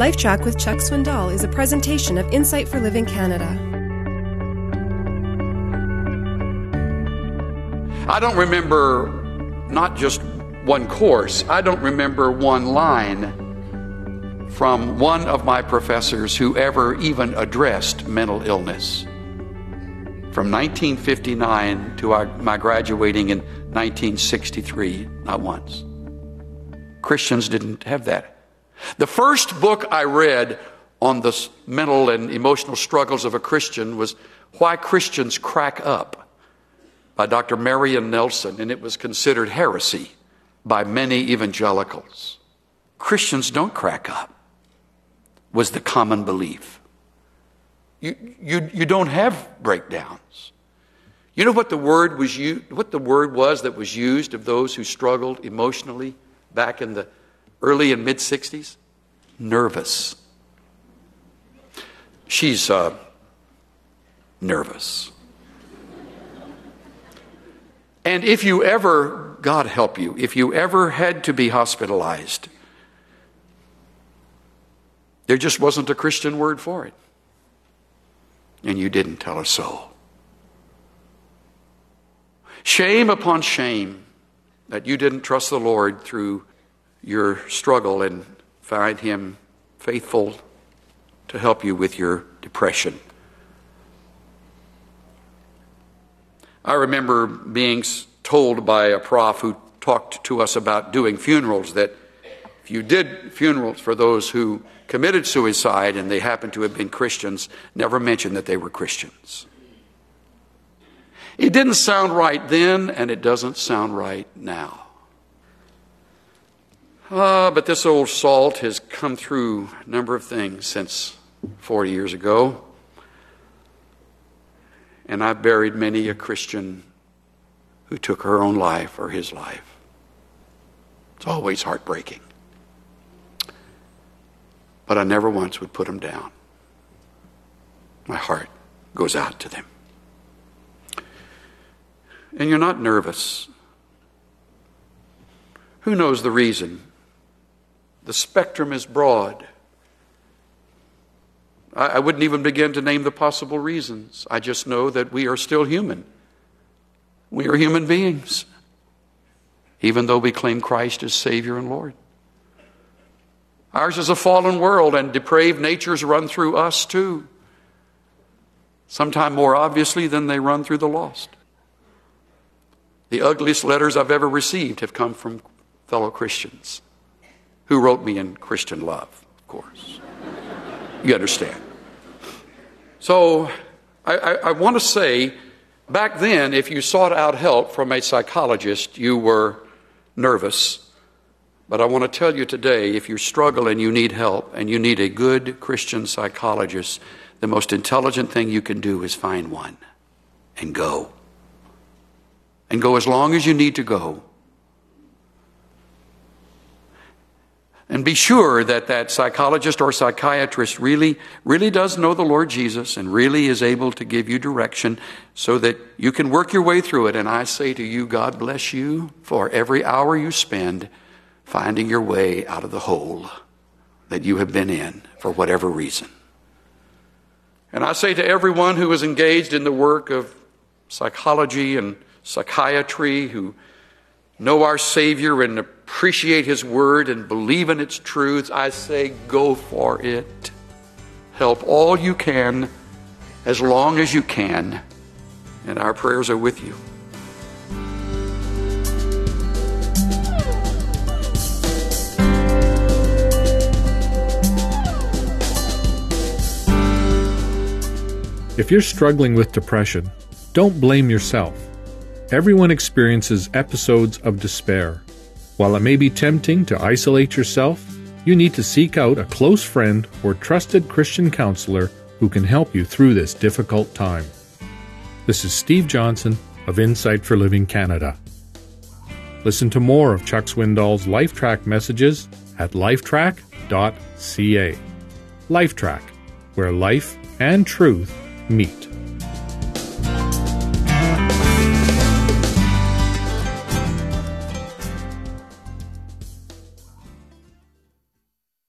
LifeTrac with Chuck Swindoll is a presentation of Insight for Living Canada. I don't remember not just one course, I don't remember one line from one of my professors who ever even addressed mental illness. From 1959 to my graduating in 1963, not once. Christians didn't have that. The first book I read on the mental and emotional struggles of a Christian was Why Christians Crack Up by Dr. Marion Nelson, and it was considered heresy by many evangelicals. Christians don't crack up, was the common belief. You, you, you don't have breakdowns. You know what the word was what the word was that was used of those who struggled emotionally back in the early and mid 60s? Nervous. She's uh, nervous. And if you ever, God help you, if you ever had to be hospitalized, there just wasn't a Christian word for it. And you didn't tell a soul. Shame upon shame that you didn't trust the Lord through your struggle and find Him faithful to help you with your depression. I remember being told by a prof who talked to us about doing funerals that if you did funerals for those who committed suicide and they happened to have been Christians, never mention that they were Christians. It didn't sound right then, and it doesn't sound right now. Uh, but this old salt has come through a number of things since 40 years ago. And I've buried many a Christian who took her own life or his life. It's always heartbreaking. But I never once would put them down. My heart goes out to them. And you're not nervous. Who knows the reason? The spectrum is broad. I, wouldn't even begin to name the possible reasons. I just know that we are still human. We are human beings, even though we claim Christ as Savior and Lord. Ours is a fallen world, and depraved natures run through us too. Sometime more obviously than they run through the lost. The ugliest letters I've ever received have come from fellow Christians who wrote me in Christian love, of course. You understand. So I, I, I want to say back then, if you sought out help from a psychologist, you were nervous. But I want to tell you today if you struggle and you need help and you need a good Christian psychologist, the most intelligent thing you can do is find one and go. And go as long as you need to go And be sure that that psychologist or psychiatrist really, really does know the Lord Jesus and really is able to give you direction so that you can work your way through it. And I say to you, God bless you for every hour you spend finding your way out of the hole that you have been in for whatever reason. And I say to everyone who is engaged in the work of psychology and psychiatry, who know our Savior and appreciate His Word and believe in its truths, I say go for it. Help all you can as long as you can. And our prayers are with you. If you're struggling with depression, don't blame yourself. Everyone experiences episodes of despair. While it may be tempting to isolate yourself, you need to seek out a close friend or trusted Christian counselor who can help you through this difficult time. This is Steve Johnson of Insight for Living Canada. Listen to more of Chuck Swindoll's LifeTrac messages at lifetrac.ca. LifeTrac, where life and truth meet.